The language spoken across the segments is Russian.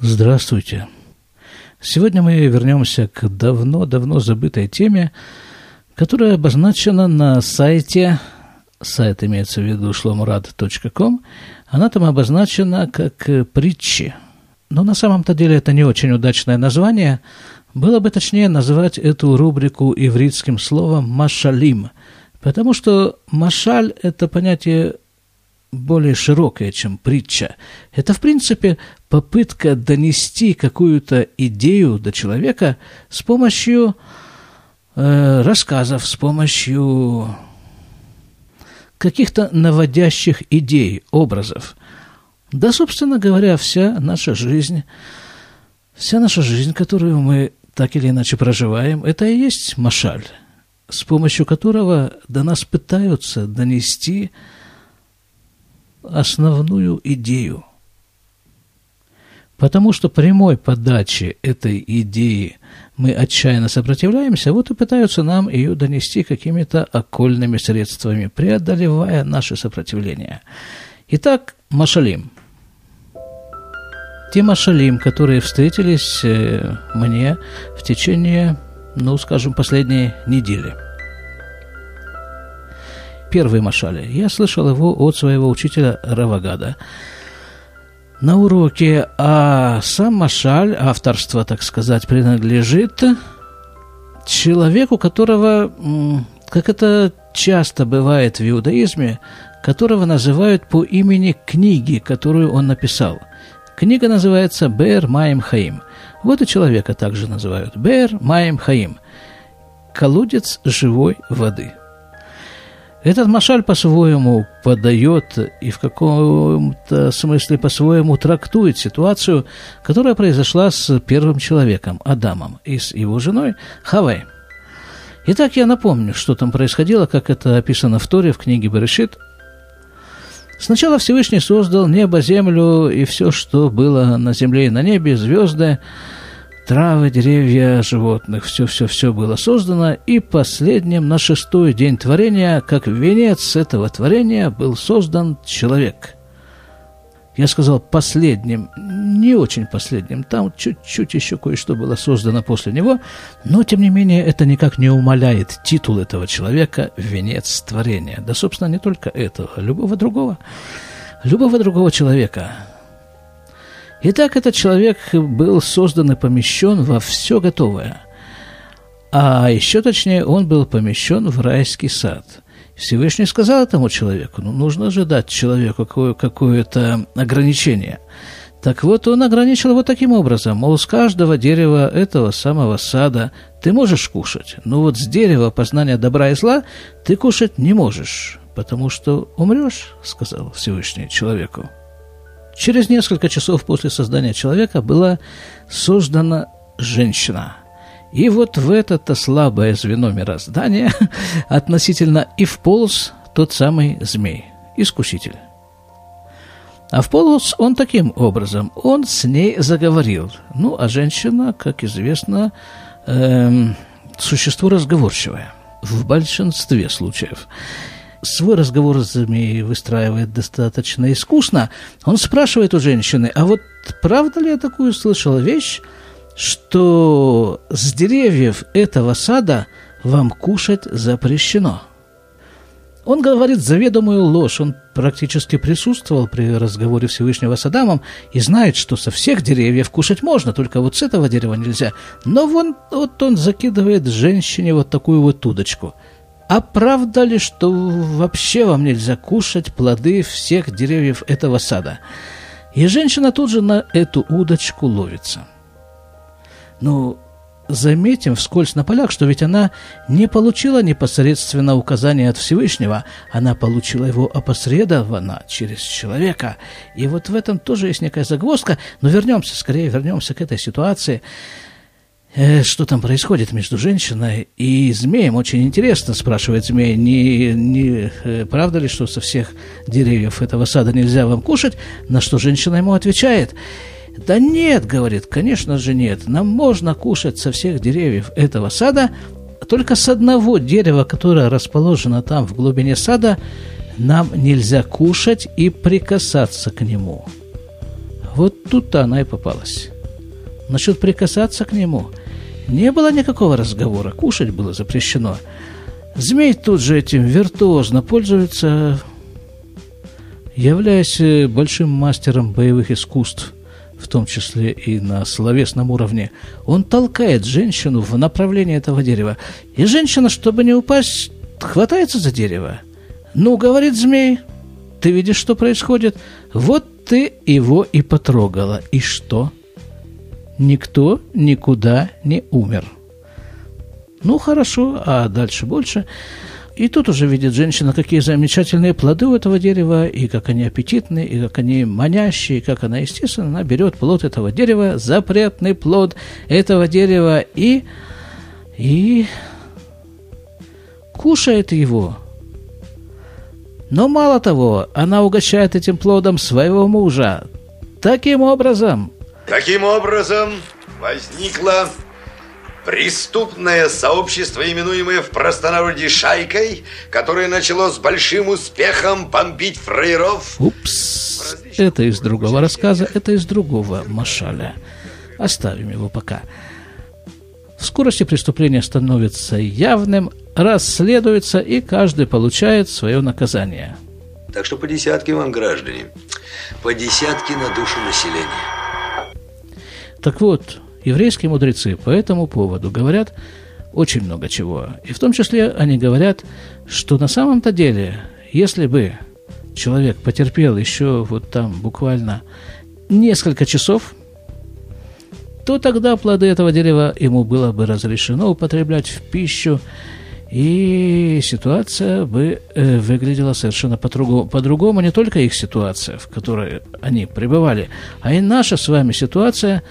Здравствуйте. Сегодня мы вернемся к давно-давно забытой теме, которая обозначена на сайте, сайт имеется в виду шломурад.ком, она там обозначена как притчи. Но на самом-то деле это не очень удачное название. Было бы точнее назвать эту рубрику ивритским словом «машалим», потому что «машаль» – это понятие более широкое, чем притча. Это, в принципе, попытка донести какую-то идею до человека с помощью э, рассказов, с помощью каких-то наводящих идей, образов. Да, собственно говоря, вся наша жизнь, вся наша жизнь, которую мы так или иначе проживаем, это и есть машаль, с помощью которого до нас пытаются донести основную идею. Потому что прямой подаче этой идеи мы отчаянно сопротивляемся, вот и пытаются нам ее донести какими-то окольными средствами, преодолевая наше сопротивление. Итак, Машалим. Те Машалим, которые встретились э, мне в течение, ну, скажем, последней недели – первый Машале. Я слышал его от своего учителя Равагада на уроке, а сам Машаль, авторство, так сказать, принадлежит человеку, которого, как это часто бывает в иудаизме, которого называют по имени книги, которую он написал. Книга называется «Бер Маем Хаим». Вот и человека также называют «Бер Маем Хаим» – колодец живой воды – этот машаль по-своему подает и в каком-то смысле по-своему трактует ситуацию, которая произошла с первым человеком, Адамом, и с его женой Хавой. Итак, я напомню, что там происходило, как это описано в Торе, в книге Берешит. Сначала Всевышний создал небо, землю и все, что было на земле и на небе, звезды, травы, деревья, животных, все-все-все было создано, и последним на шестой день творения, как венец этого творения, был создан человек. Я сказал последним, не очень последним, там чуть-чуть еще кое-что было создано после него, но, тем не менее, это никак не умаляет титул этого человека «венец творения». Да, собственно, не только этого, любого другого, любого другого человека – Итак, этот человек был создан и помещен во все готовое. А еще точнее, он был помещен в райский сад. Всевышний сказал этому человеку, ну, нужно же дать человеку какое- какое-то ограничение. Так вот, он ограничил его таким образом, мол, с каждого дерева этого самого сада ты можешь кушать, но вот с дерева познания добра и зла ты кушать не можешь, потому что умрешь, сказал Всевышний человеку. Через несколько часов после создания человека была создана женщина. И вот в это-то слабое звено мироздания относительно и вполз тот самый змей, искуситель. А вполз он таким образом, он с ней заговорил. Ну, а женщина, как известно, эм, существо разговорчивое в большинстве случаев свой разговор с змеей выстраивает достаточно искусно. Он спрашивает у женщины, а вот правда ли я такую слышал вещь, что с деревьев этого сада вам кушать запрещено? Он говорит заведомую ложь, он практически присутствовал при разговоре Всевышнего с Адамом и знает, что со всех деревьев кушать можно, только вот с этого дерева нельзя. Но вон, вот он закидывает женщине вот такую вот удочку – а правда ли, что вообще вам нельзя кушать плоды всех деревьев этого сада? И женщина тут же на эту удочку ловится. Ну, заметим вскользь на полях, что ведь она не получила непосредственно указания от Всевышнего, она получила его опосредованно через человека. И вот в этом тоже есть некая загвоздка, но вернемся, скорее вернемся к этой ситуации – что там происходит между женщиной и змеем. Очень интересно, спрашивает змей, не, не э, правда ли, что со всех деревьев этого сада нельзя вам кушать? На что женщина ему отвечает, да нет, говорит, конечно же нет, нам можно кушать со всех деревьев этого сада, только с одного дерева, которое расположено там в глубине сада, нам нельзя кушать и прикасаться к нему. Вот тут-то она и попалась. Насчет прикасаться к нему не было никакого разговора, кушать было запрещено. Змей тут же этим виртуозно пользуется, являясь э, большим мастером боевых искусств, в том числе и на словесном уровне. Он толкает женщину в направлении этого дерева. И женщина, чтобы не упасть, хватается за дерево. «Ну, — говорит змей, — ты видишь, что происходит? Вот ты его и потрогала. И что?» Никто никуда не умер. Ну, хорошо, а дальше больше. И тут уже видит женщина, какие замечательные плоды у этого дерева, и как они аппетитные, и как они манящие, и как она, естественно, она берет плод этого дерева, запретный плод этого дерева, и, и кушает его. Но мало того, она угощает этим плодом своего мужа. Таким образом, Таким образом, возникло преступное сообщество, именуемое в простонародье «Шайкой», которое начало с большим успехом бомбить фрейров. Упс, это из другого рассказа, это из другого Машаля. Оставим его пока. В скорости преступления становится явным, расследуется, и каждый получает свое наказание. Так что по десятке вам, граждане, по десятке на душу населения. Так вот, еврейские мудрецы по этому поводу говорят очень много чего. И в том числе они говорят, что на самом-то деле, если бы человек потерпел еще вот там буквально несколько часов, то тогда плоды этого дерева ему было бы разрешено употреблять в пищу, и ситуация бы э, выглядела совершенно по-другому. По-другому не только их ситуация, в которой они пребывали, а и наша с вами ситуация,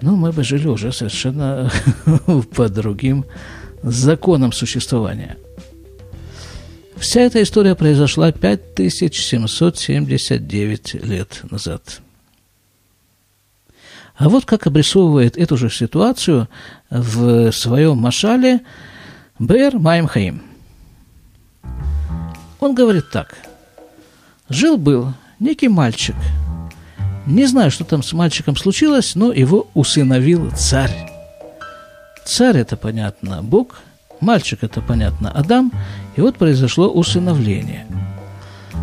ну, мы бы жили уже совершенно по другим законам существования. Вся эта история произошла 5779 лет назад. А вот как обрисовывает эту же ситуацию в своем Машале – Бер Маймхаим. Он говорит так. Жил-был некий мальчик. Не знаю, что там с мальчиком случилось, но его усыновил царь. Царь – это, понятно, Бог, мальчик – это, понятно, Адам, и вот произошло усыновление –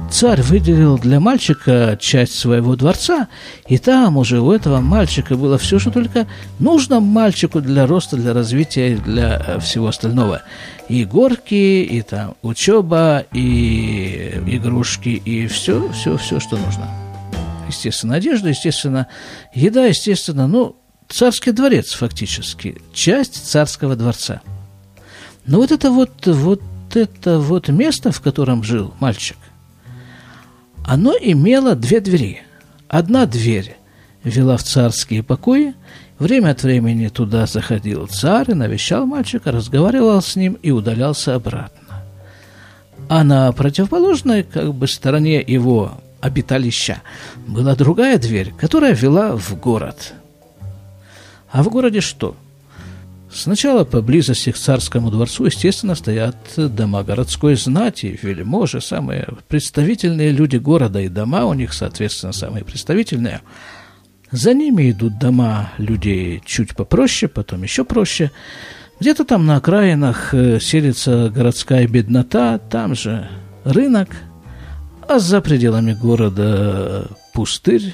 царь выделил для мальчика часть своего дворца, и там уже у этого мальчика было все, что только нужно мальчику для роста, для развития, для э, всего остального. И горки, и там учеба, и игрушки, и все, все, все, что нужно. Естественно, одежда, естественно, еда, естественно, ну, царский дворец фактически, часть царского дворца. Но вот это вот, вот это вот место, в котором жил мальчик, оно имело две двери. Одна дверь вела в царские покои, время от времени туда заходил царь и навещал мальчика, разговаривал с ним и удалялся обратно. А на противоположной как бы стороне его обиталища была другая дверь, которая вела в город. А в городе что – Сначала поблизости к царскому дворцу, естественно, стоят дома городской знати, вельможи, самые представительные люди города, и дома у них, соответственно, самые представительные. За ними идут дома людей чуть попроще, потом еще проще. Где-то там на окраинах э, селится городская беднота, там же рынок, а за пределами города пустырь,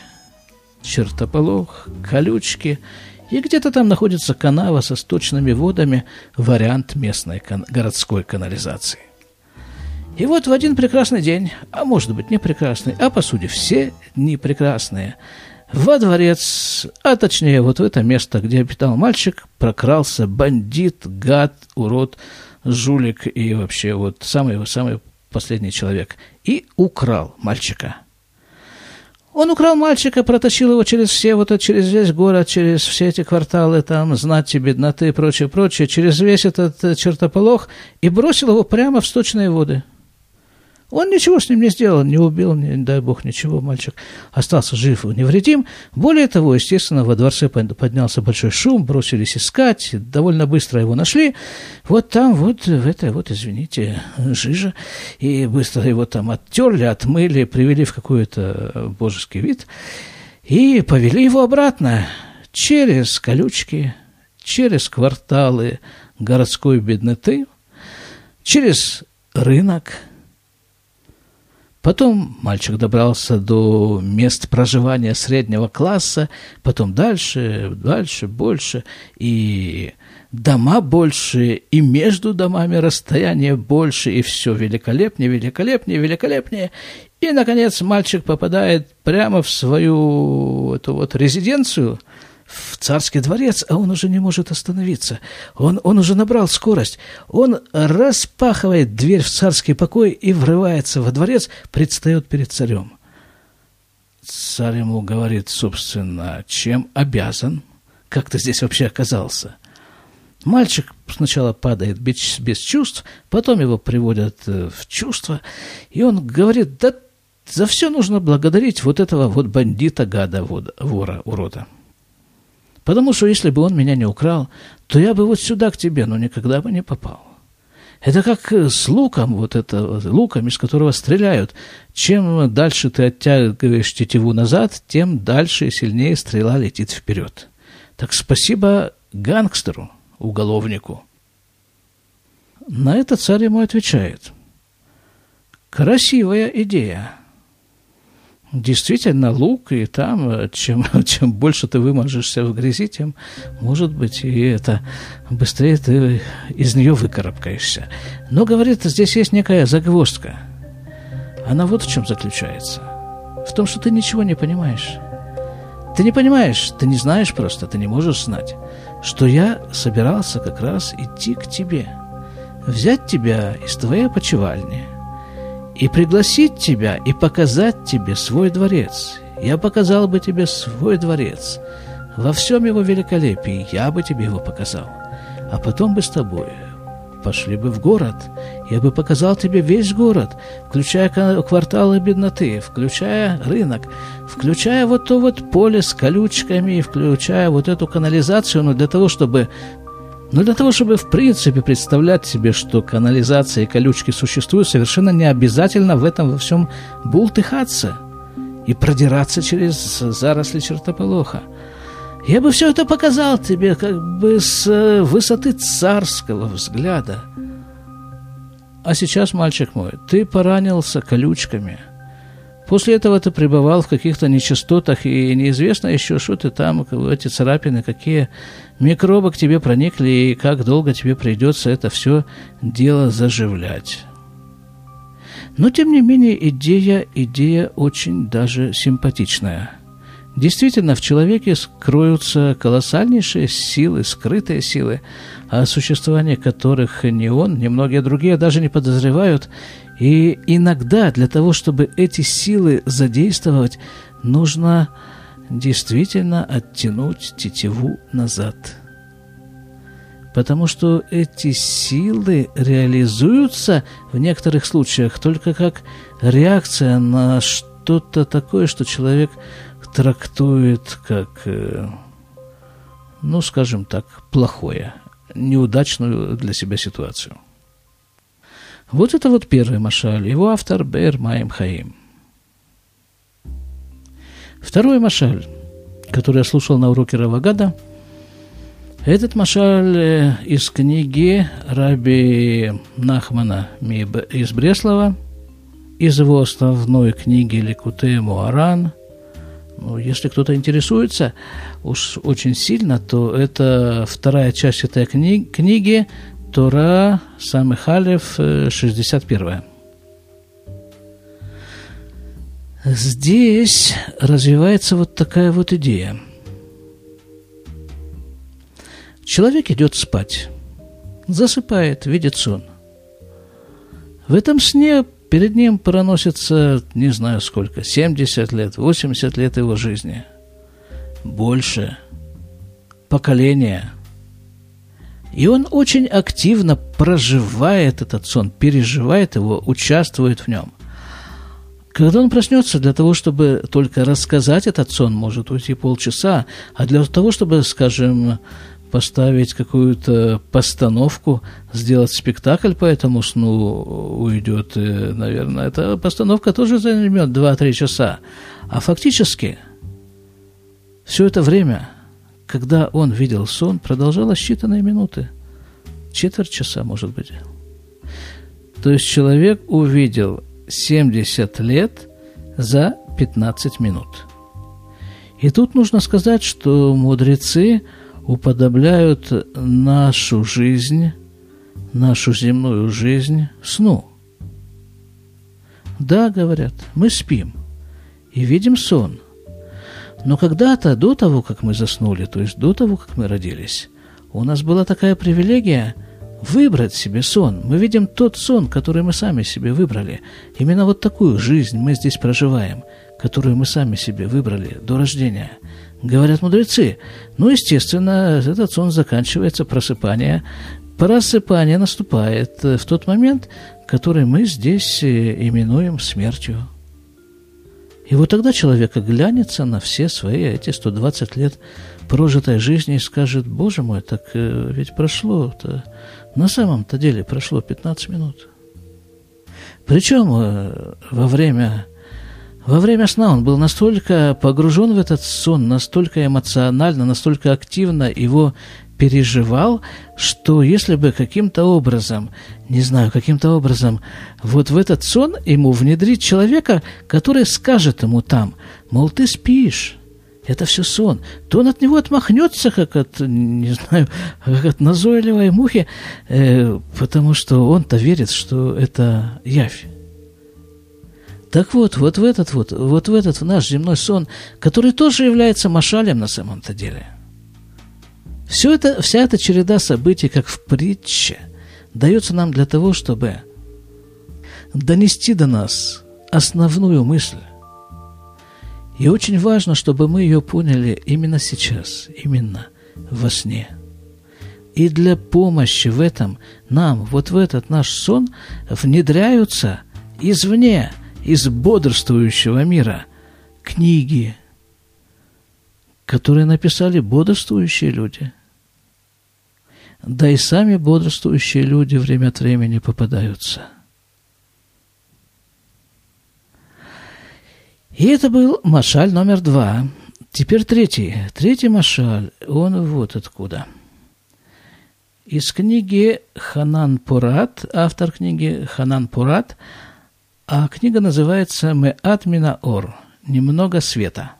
чертополох, колючки – и где-то там находится канава со сточными водами, вариант местной кан- городской канализации. И вот в один прекрасный день, а может быть не прекрасный, а по сути все дни прекрасные, во дворец, а точнее вот в это место, где обитал мальчик, прокрался бандит, гад, урод, жулик и вообще вот самый-самый последний человек. И украл мальчика – он украл мальчика, протащил его через все, вот через весь город, через все эти кварталы, там, знати, бедноты и прочее, прочее, через весь этот э, чертополох и бросил его прямо в сточные воды. Он ничего с ним не сделал, не убил, не, дай бог, ничего. Мальчик остался жив и невредим. Более того, естественно, во дворце поднялся большой шум, бросились искать, довольно быстро его нашли. Вот там, вот в этой, вот, извините, жижа. И быстро его там оттерли, отмыли, привели в какой-то божеский вид. И повели его обратно через колючки, через кварталы городской бедноты, через рынок. Потом мальчик добрался до мест проживания среднего класса, потом дальше, дальше, больше, и дома больше, и между домами расстояние больше, и все великолепнее, великолепнее, великолепнее. И, наконец, мальчик попадает прямо в свою эту вот резиденцию, в царский дворец, а он уже не может остановиться. Он, он уже набрал скорость. Он распахивает дверь в царский покой и врывается во дворец, предстает перед царем. Царь ему говорит, собственно, чем обязан? Как ты здесь вообще оказался? Мальчик сначала падает без, без чувств, потом его приводят э, в чувство, и он говорит, да за все нужно благодарить вот этого вот бандита, гада, вора, урода. Потому что если бы он меня не украл, то я бы вот сюда к тебе, но никогда бы не попал. Это как с луком, вот это луком, из которого стреляют. Чем дальше ты оттягиваешь тетиву назад, тем дальше и сильнее стрела летит вперед. Так спасибо гангстеру, уголовнику. На это царь ему отвечает. Красивая идея. Действительно, лук, и там, э, чем, чем больше ты выможешься в грязи, тем, может быть, и это быстрее ты из нее выкарабкаешься. Но, говорит, здесь есть некая загвоздка. Она вот в чем заключается. В том, что ты ничего не понимаешь. Ты не понимаешь, ты не знаешь просто, ты не можешь знать, что я собирался как раз идти к тебе, взять тебя из твоей почевальни – и пригласить тебя и показать тебе свой дворец. Я показал бы тебе свой дворец. Во всем его великолепии я бы тебе его показал. А потом бы с тобой пошли бы в город. Я бы показал тебе весь город, включая кварталы бедноты, включая рынок, включая вот то вот поле с колючками, включая вот эту канализацию, но для того, чтобы но для того, чтобы в принципе представлять себе, что канализация и колючки существуют, совершенно не обязательно в этом во всем бултыхаться и продираться через заросли чертополоха. Я бы все это показал тебе как бы с э, высоты царского взгляда. А сейчас, мальчик мой, ты поранился колючками – После этого ты пребывал в каких-то нечистотах, и неизвестно еще, что ты там, эти царапины, какие микробы к тебе проникли, и как долго тебе придется это все дело заживлять. Но, тем не менее, идея, идея очень даже симпатичная. Действительно, в человеке скроются колоссальнейшие силы, скрытые силы, о существовании которых ни он, ни многие другие даже не подозревают, и иногда для того, чтобы эти силы задействовать, нужно действительно оттянуть тетиву назад. Потому что эти силы реализуются в некоторых случаях только как реакция на что-то такое, что человек трактует как, э, ну, скажем так, плохое, неудачную для себя ситуацию. Вот это вот первый машаль. Его автор Бер Маем Хаим. Второй машаль, который я слушал на уроке Равагада, этот машаль э, из книги Раби Нахмана из Бреслова, из его основной книги Лекуте Муаран. Ну, если кто-то интересуется уж очень сильно, то это вторая часть этой книги, книги Тора Самыхалев, 61. Здесь развивается вот такая вот идея. Человек идет спать, засыпает, видит сон. В этом сне перед ним проносится, не знаю сколько, 70 лет, 80 лет его жизни. Больше. Поколения – и он очень активно проживает этот сон, переживает его, участвует в нем. Когда он проснется, для того, чтобы только рассказать этот сон, может уйти полчаса, а для того, чтобы, скажем, поставить какую-то постановку, сделать спектакль по этому сну уйдет, э, наверное, эта постановка тоже займет 2-3 часа. А фактически Все это время, когда он видел сон, продолжалось считанные минуты. Четверть часа, может быть. То есть человек увидел 70 лет за 15 минут. И тут нужно сказать, что мудрецы уподобляют нашу жизнь, нашу земную жизнь сну. Да, говорят, мы спим и видим сон. Но когда-то, до того, как мы заснули, то есть до того, как мы родились, у нас была такая привилегия выбрать себе сон. Мы видим тот сон, который мы сами себе выбрали. Именно вот такую жизнь мы здесь проживаем, которую мы сами себе выбрали до рождения. Говорят мудрецы. Ну, естественно, этот сон заканчивается просыпание. Просыпание наступает в тот момент, который мы здесь э, именуем смертью. И вот тогда человек оглянется на все свои эти 120 лет прожитой жизни и скажет, боже мой, так э, ведь прошло-то, на самом-то деле прошло 15 минут. Причем э, во время, во время сна он был настолько погружен в этот сон, настолько эмоционально, настолько активно его переживал, что если бы каким-то образом, не знаю, каким-то образом, вот в этот сон ему внедрить человека, который скажет ему там, мол, ты спишь, это все сон, то он от него отмахнется, как от, не знаю, как от назойливой мухи, э, потому что он-то верит, что это явь. Так вот, вот в этот вот, вот в этот наш земной сон, который тоже является машалем на самом-то деле – все это, вся эта череда событий, как в притче, дается нам для того, чтобы донести до нас основную мысль. И очень важно, чтобы мы ее поняли именно сейчас, именно во сне. И для помощи в этом нам, вот в этот наш сон, внедряются извне, из бодрствующего мира, книги, которые написали бодрствующие люди – да и сами бодрствующие люди время от времени попадаются. И это был машаль номер два. Теперь третий. Третий машаль, он вот откуда. Из книги Ханан Пурат, автор книги Ханан Пурат, а книга называется «Меат Минаор» – «Немного света».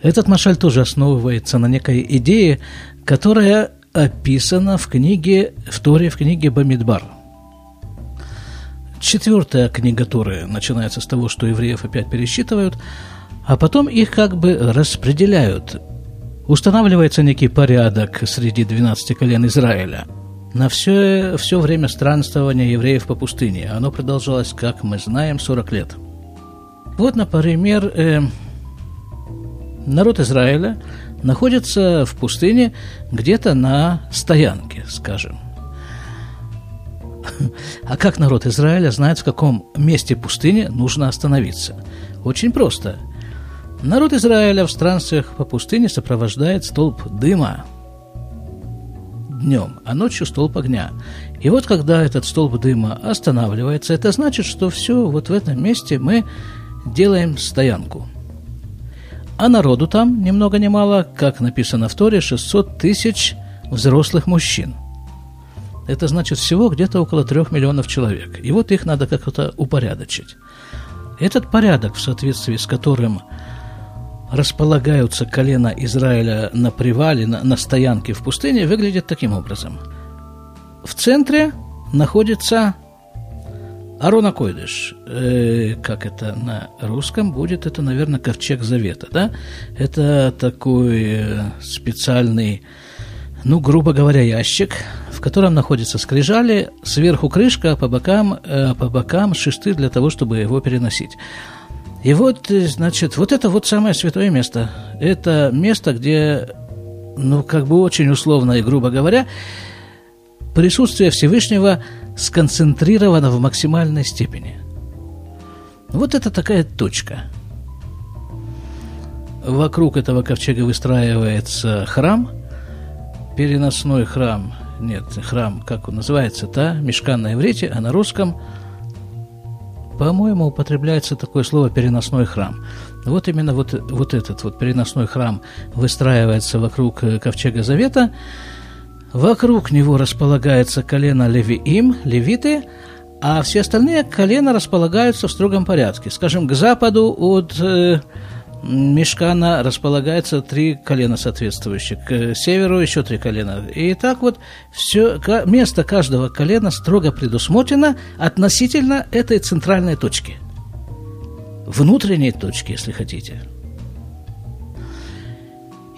Этот машаль тоже основывается на некой идее, которая описана в книге, в Торе, в книге Бамидбар. Четвертая книга Торы начинается с того, что евреев опять пересчитывают, а потом их как бы распределяют. Устанавливается некий порядок среди 12 колен Израиля на все, все время странствования евреев по пустыне. Оно продолжалось, как мы знаем, 40 лет. Вот, например, э, народ Израиля – находится в пустыне где-то на стоянке, скажем. А как народ Израиля знает, в каком месте пустыни нужно остановиться? Очень просто. Народ Израиля в странствиях по пустыне сопровождает столб дыма днем, а ночью столб огня. И вот когда этот столб дыма останавливается, это значит, что все, вот в этом месте мы делаем стоянку – а народу там, ни много ни мало, как написано в Торе, 600 тысяч взрослых мужчин. Это значит всего где-то около трех миллионов человек. И вот их надо как-то упорядочить. Этот порядок, в соответствии с которым располагаются колена Израиля на привале, на, на стоянке в пустыне, выглядит таким образом. В центре находится Арона Койдыш, э, как это на русском будет, это, наверное, ковчег завета, да? Это такой э, специальный, ну, грубо говоря, ящик, в котором находятся скрижали, сверху крышка, по бокам, э, по бокам шесты для того, чтобы его переносить. И вот, значит, вот это вот самое святое место. Это место, где, ну, как бы очень условно и грубо говоря, присутствие Всевышнего сконцентрировано в максимальной степени. Вот это такая точка. Вокруг этого ковчега выстраивается храм, переносной храм, нет, храм, как он называется, да, мешкан на иврите, а на русском по-моему, употребляется такое слово «переносной храм». Вот именно вот, вот этот вот переносной храм выстраивается вокруг Ковчега Завета. Вокруг него располагается колено Левиим, левиты, а все остальные колена располагаются в строгом порядке. Скажем, к западу от э, Мешкана располагается три колена соответствующих, к северу еще три колена. И так вот все, место каждого колена строго предусмотрено относительно этой центральной точки. Внутренней точки, если хотите.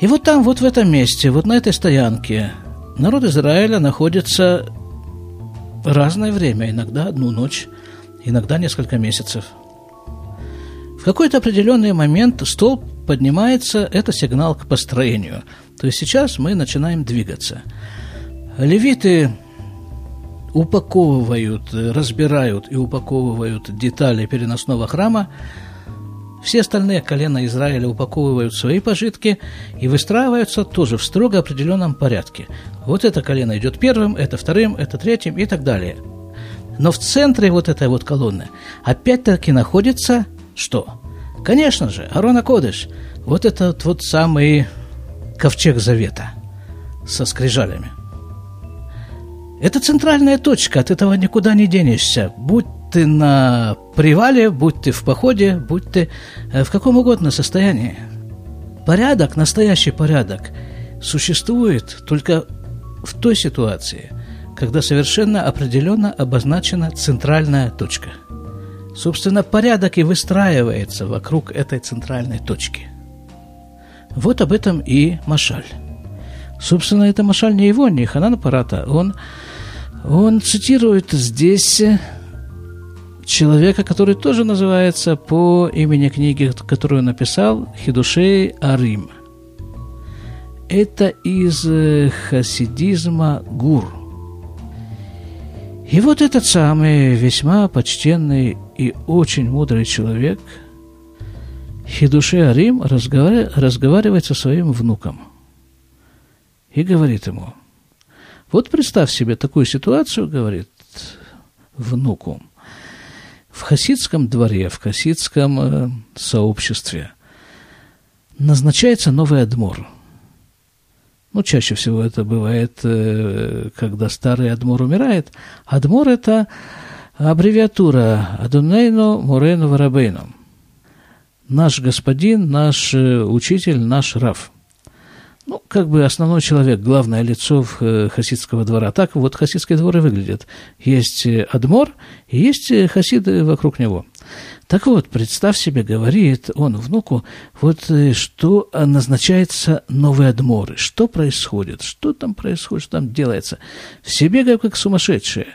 И вот там, вот в этом месте, вот на этой стоянке, народ Израиля находится разное время, иногда одну ночь, иногда несколько месяцев – в какой-то определенный момент столб поднимается, это сигнал к построению. То есть сейчас мы начинаем двигаться. Левиты упаковывают, разбирают и упаковывают детали переносного храма. Все остальные колена Израиля упаковывают свои пожитки и выстраиваются тоже в строго определенном порядке. Вот это колено идет первым, это вторым, это третьим и так далее. Но в центре вот этой вот колонны опять-таки находится что? Конечно же, Арона Кодыш. Вот этот вот самый ковчег завета со скрижалями. Это центральная точка, от этого никуда не денешься. Будь ты на привале, будь ты в походе, будь ты э, в каком угодно состоянии. Порядок, настоящий порядок, существует только в той ситуации, когда совершенно определенно обозначена центральная точка – Собственно, порядок и выстраивается вокруг этой центральной точки. Вот об этом и Машаль. Собственно, это Машаль не его, не Ханана Парата. Он, он цитирует здесь человека, который тоже называется по имени книги, которую написал, Хидушей Арим. Это из э, хасидизма Гур – и вот этот самый весьма почтенный и очень мудрый человек, Хидуше Арим, разговаривает со своим внуком и говорит ему, вот представь себе такую ситуацию, говорит внуку, в хасидском дворе, в хасидском э, сообществе назначается новый адмор – ну, чаще всего это бывает, э, когда старый Адмор умирает. Адмор – это аббревиатура Адунейну Мурейну Варабейну. Наш господин, наш э, учитель, наш Раф. Ну, как бы основной человек, главное лицо э, хасидского двора. Так вот хасидские дворы выглядят. Есть Адмор и есть хасиды вокруг него. Так вот, представь себе, говорит он внуку, вот э, что назначается новые адморы, что происходит, что там происходит, что там делается. Все бегают как сумасшедшие,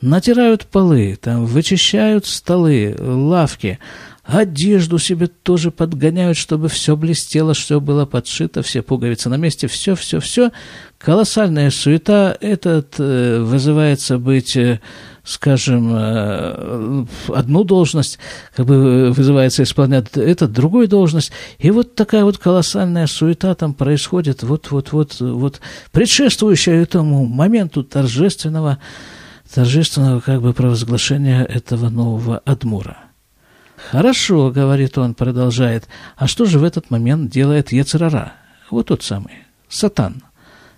натирают полы, там вычищают столы, лавки, одежду себе тоже подгоняют, чтобы все блестело, все было подшито, все пуговицы на месте, все, все, все. Колоссальная суета, этот э, вызывается быть э, скажем, э, одну должность, как бы вызывается исполнять этот, другую должность, и вот такая вот колоссальная суета там происходит, вот, вот, вот, вот, предшествующая этому моменту торжественного, торжественного как бы провозглашения этого нового Адмура. Хорошо, говорит он, продолжает, а что же в этот момент делает Ецерара? Вот тот самый, Сатан –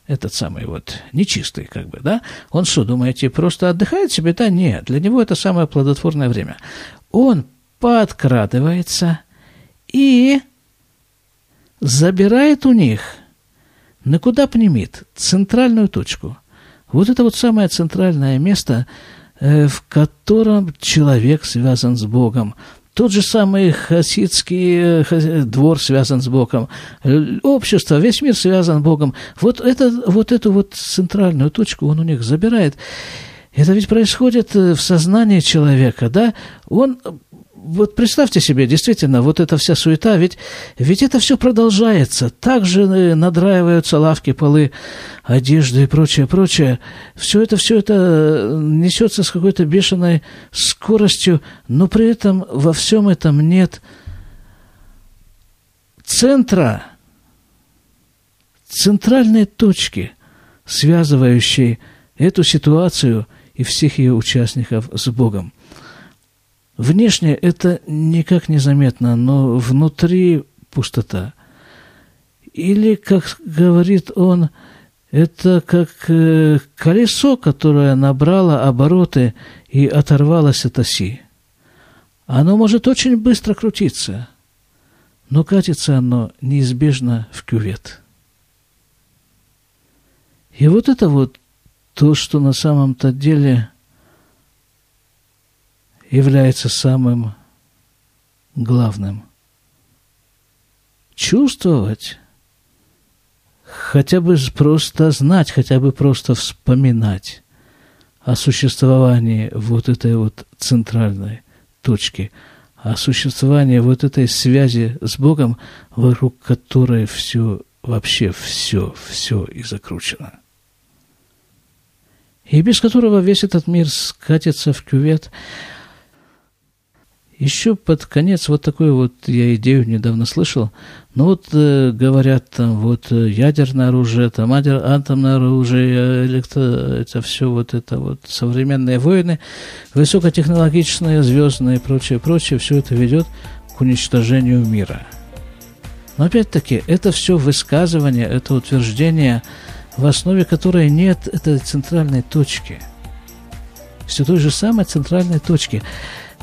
этот самый вот нечистый, как бы, да, он что, думаете, просто отдыхает себе? Да нет, для него это самое плодотворное время. Он подкрадывается и забирает у них, на куда пнемит, центральную точку. Вот это вот самое центральное место, э, в котором человек связан с Богом, тот же самый хасидский э, двор связан с Богом, общество, весь мир связан с Богом. Вот, это, вот эту вот центральную точку он у них забирает. Это ведь происходит э, в сознании человека, да? Он вот представьте себе, действительно, вот эта вся суета, ведь, ведь это все продолжается. Также э, надраиваются лавки, полы, одежды и прочее, прочее. Все это, все это э, несется с какой-то бешеной скоростью, но при этом во всем этом нет центра, центральной точки, связывающей эту ситуацию и всех ее участников с Богом. Внешне это никак не заметно, но внутри пустота. Или, как говорит он, это как э, колесо, которое набрало обороты и оторвалось от оси. Оно может очень быстро крутиться, но катится оно неизбежно в кювет. И вот это вот то, что на самом-то деле является самым главным. Чувствовать, хотя бы просто знать, хотя бы просто вспоминать о существовании вот этой вот центральной точки, о существовании вот этой связи с Богом, вокруг которой все, вообще все, все и закручено. И без которого весь этот мир скатится в кювет – еще под конец вот такую вот я идею недавно слышал. Ну вот э, говорят там вот э, ядерное оружие, там атомное оружие, электро, это все вот это вот современные войны, высокотехнологичные, звездные и прочее, прочее, все это ведет к уничтожению мира. Но опять-таки, это все высказывание, это утверждение, в основе которой нет этой центральной точки. Все той же самой центральной точки.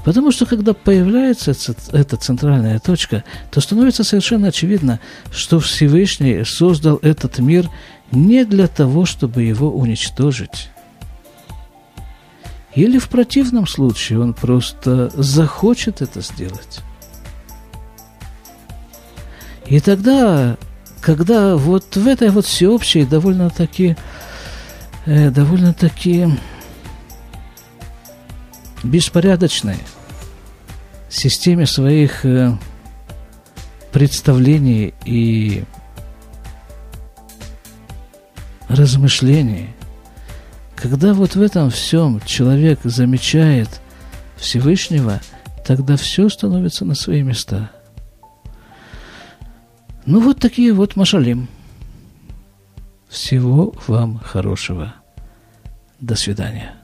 Потому что когда появляется эта центральная точка, то становится совершенно очевидно, что Всевышний создал этот мир не для того, чтобы его уничтожить. Или в противном случае он просто захочет это сделать. И тогда, когда вот в этой вот всеобщей, довольно-таки, э, довольно-таки беспорядочной системе своих э, представлений и размышлений, когда вот в этом всем человек замечает Всевышнего, тогда все становится на свои места. Ну вот такие вот машалим. Всего вам хорошего. До свидания.